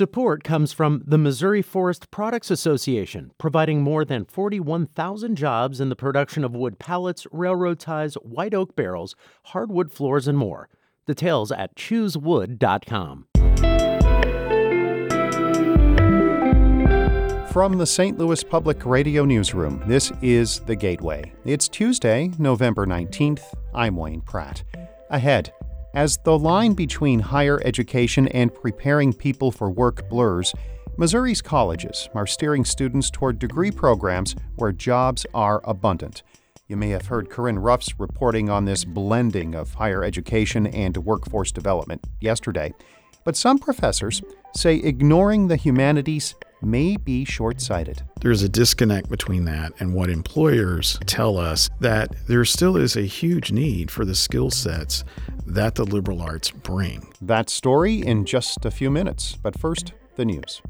Support comes from the Missouri Forest Products Association, providing more than 41,000 jobs in the production of wood pallets, railroad ties, white oak barrels, hardwood floors, and more. Details at choosewood.com. From the St. Louis Public Radio Newsroom, this is The Gateway. It's Tuesday, November 19th. I'm Wayne Pratt. Ahead, as the line between higher education and preparing people for work blurs, Missouri's colleges are steering students toward degree programs where jobs are abundant. You may have heard Corinne Ruff's reporting on this blending of higher education and workforce development yesterday. But some professors say ignoring the humanities may be short sighted. There's a disconnect between that and what employers tell us that there still is a huge need for the skill sets that the liberal arts bring. That story in just a few minutes. But first, the news.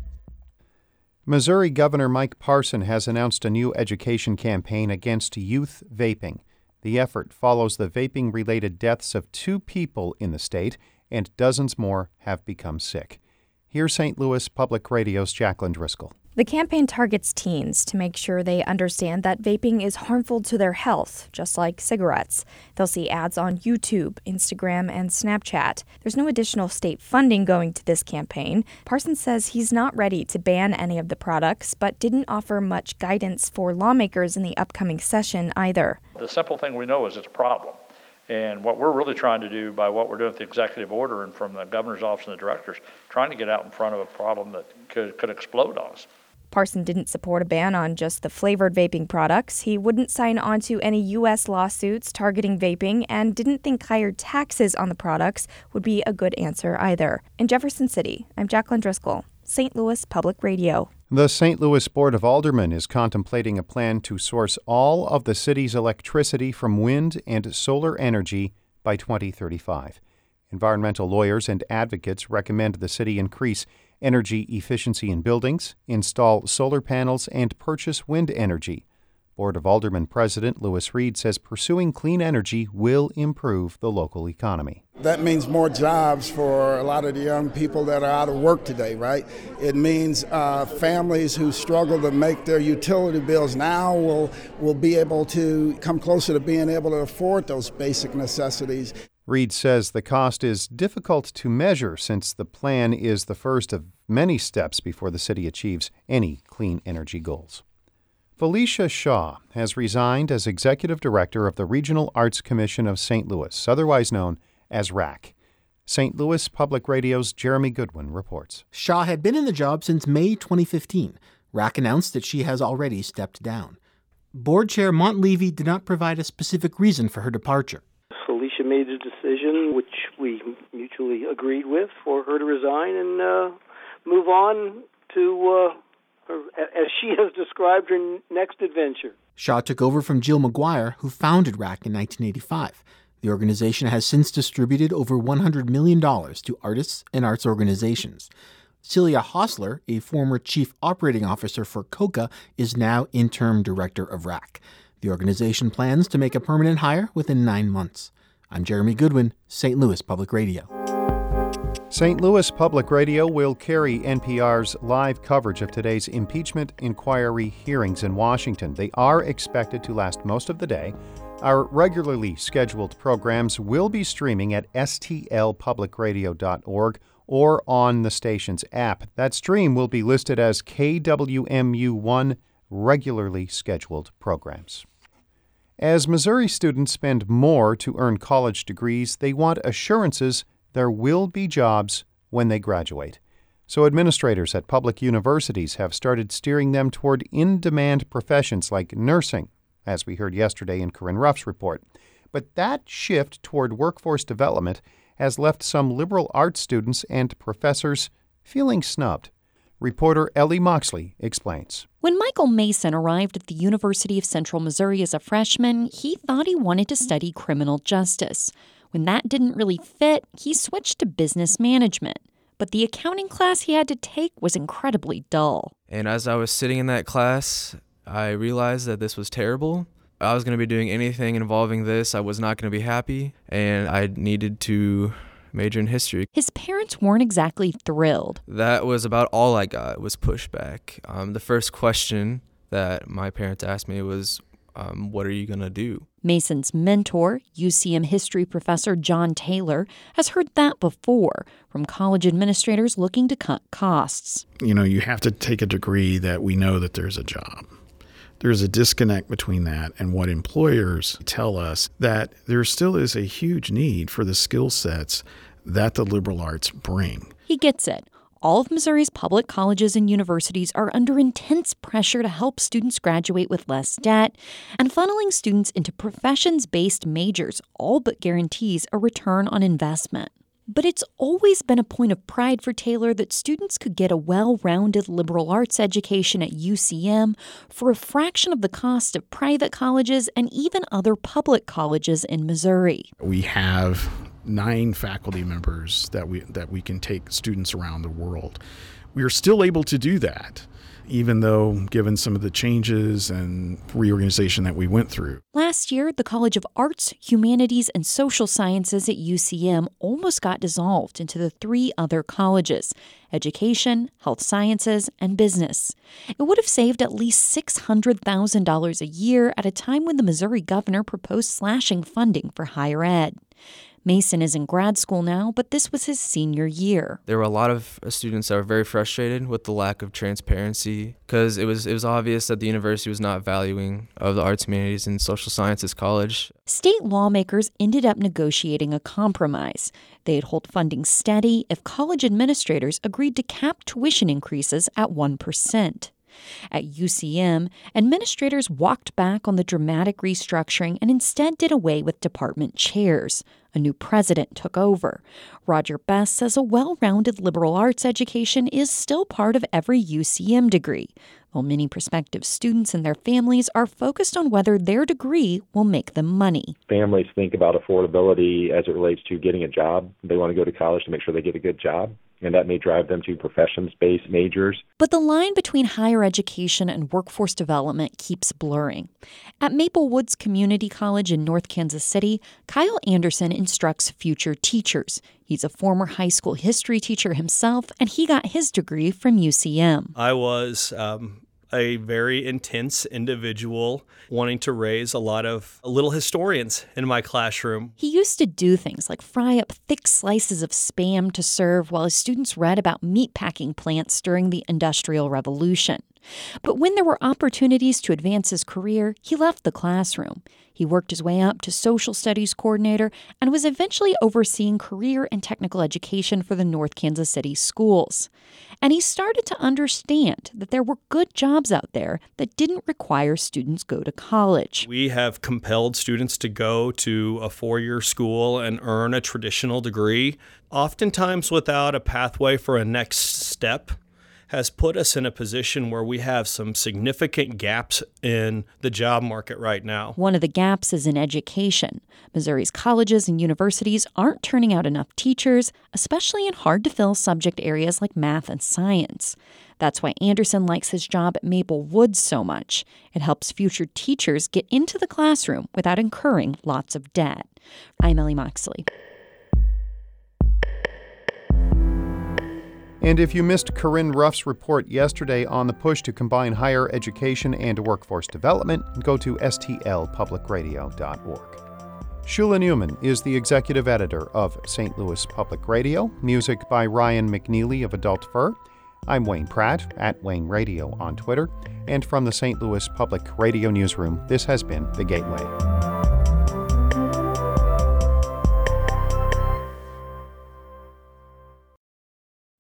Missouri Governor Mike Parson has announced a new education campaign against youth vaping. The effort follows the vaping related deaths of two people in the state, and dozens more have become sick. Here's St. Louis Public Radio's Jaclyn Driscoll. The campaign targets teens to make sure they understand that vaping is harmful to their health, just like cigarettes. They'll see ads on YouTube, Instagram, and Snapchat. There's no additional state funding going to this campaign. Parsons says he's not ready to ban any of the products, but didn't offer much guidance for lawmakers in the upcoming session either. The simple thing we know is it's a problem. And what we're really trying to do by what we're doing with the executive order and from the governor's office and the directors, trying to get out in front of a problem that could, could explode on us. Parson didn't support a ban on just the flavored vaping products. He wouldn't sign on to any U.S. lawsuits targeting vaping and didn't think higher taxes on the products would be a good answer either. In Jefferson City, I'm Jaclyn Driscoll, St. Louis Public Radio. The St. Louis Board of Aldermen is contemplating a plan to source all of the city's electricity from wind and solar energy by 2035. Environmental lawyers and advocates recommend the city increase energy efficiency in buildings, install solar panels, and purchase wind energy. Board of Aldermen President Lewis Reed says pursuing clean energy will improve the local economy. That means more jobs for a lot of the young people that are out of work today, right? It means uh, families who struggle to make their utility bills now will, will be able to come closer to being able to afford those basic necessities. Reed says the cost is difficult to measure since the plan is the first of many steps before the city achieves any clean energy goals. Felicia Shaw has resigned as executive director of the Regional Arts Commission of St. Louis, otherwise known as RAC. St. Louis Public Radio's Jeremy Goodwin reports. Shaw had been in the job since May 2015. RAC announced that she has already stepped down. Board Chair Mont Levy did not provide a specific reason for her departure. Felicia made a decision, which we mutually agreed with, for her to resign and uh, move on to uh, as she has described her next adventure. Shaw took over from Jill McGuire, who founded RAC in 1985. The organization has since distributed over $100 million to artists and arts organizations. Celia Hostler, a former chief operating officer for COCA, is now interim director of RAC. The organization plans to make a permanent hire within nine months. I'm Jeremy Goodwin, St. Louis Public Radio. St. Louis Public Radio will carry NPR's live coverage of today's impeachment inquiry hearings in Washington. They are expected to last most of the day. Our regularly scheduled programs will be streaming at stlpublicradio.org or on the station's app. That stream will be listed as KWMU1 regularly scheduled programs. As Missouri students spend more to earn college degrees, they want assurances there will be jobs when they graduate. So, administrators at public universities have started steering them toward in demand professions like nursing, as we heard yesterday in Corinne Ruff's report. But that shift toward workforce development has left some liberal arts students and professors feeling snubbed. Reporter Ellie Moxley explains. When Michael Mason arrived at the University of Central Missouri as a freshman, he thought he wanted to study criminal justice. When that didn't really fit, he switched to business management. But the accounting class he had to take was incredibly dull. And as I was sitting in that class, I realized that this was terrible. I was going to be doing anything involving this, I was not going to be happy, and I needed to major in history. His parents weren't exactly thrilled. That was about all I got was pushback. Um, the first question that my parents asked me was, um, what are you going to do? Mason's mentor, UCM history professor John Taylor, has heard that before from college administrators looking to cut costs. You know, you have to take a degree that we know that there's a job. There's a disconnect between that and what employers tell us that there still is a huge need for the skill sets that the liberal arts bring. He gets it. All of Missouri's public colleges and universities are under intense pressure to help students graduate with less debt, and funneling students into professions based majors all but guarantees a return on investment. But it's always been a point of pride for Taylor that students could get a well rounded liberal arts education at UCM for a fraction of the cost of private colleges and even other public colleges in Missouri. We have nine faculty members that we that we can take students around the world. We are still able to do that even though given some of the changes and reorganization that we went through. Last year, the College of Arts, Humanities, and Social Sciences at UCM almost got dissolved into the three other colleges education, health sciences, and business. It would have saved at least $600,000 a year at a time when the Missouri governor proposed slashing funding for higher ed. Mason is in grad school now, but this was his senior year. There were a lot of uh, students that were very frustrated with the lack of transparency because it was it was obvious that the university was not valuing of the arts, humanities, and social sciences college. State lawmakers ended up negotiating a compromise. They'd hold funding steady if college administrators agreed to cap tuition increases at 1%. At UCM, administrators walked back on the dramatic restructuring and instead did away with department chairs. A new president took over. Roger Best says a well rounded liberal arts education is still part of every UCM degree, while many prospective students and their families are focused on whether their degree will make them money. Families think about affordability as it relates to getting a job. They want to go to college to make sure they get a good job and that may drive them to professions based majors. But the line between higher education and workforce development keeps blurring. At Maple Woods Community College in North Kansas City, Kyle Anderson instructs future teachers. He's a former high school history teacher himself, and he got his degree from UCM. I was um, a very intense individual wanting to raise a lot of little historians in my classroom. He used to do things like fry up thick slices of spam to serve while his students read about meatpacking plants during the Industrial Revolution. But when there were opportunities to advance his career, he left the classroom. He worked his way up to social studies coordinator and was eventually overseeing career and technical education for the North Kansas City schools. And he started to understand that there were good jobs out there that didn't require students go to college. We have compelled students to go to a four-year school and earn a traditional degree, oftentimes without a pathway for a next step has put us in a position where we have some significant gaps in the job market right now. One of the gaps is in education. Missouri's colleges and universities aren't turning out enough teachers, especially in hard to fill subject areas like math and science. That's why Anderson likes his job at Maple Woods so much. It helps future teachers get into the classroom without incurring lots of debt. I'm Ellie Moxley. And if you missed Corinne Ruff's report yesterday on the push to combine higher education and workforce development, go to stlpublicradio.org. Shula Neuman is the executive editor of St. Louis Public Radio, music by Ryan McNeely of Adult Fur. I'm Wayne Pratt, at Wayne Radio on Twitter, and from the St. Louis Public Radio Newsroom, this has been The Gateway.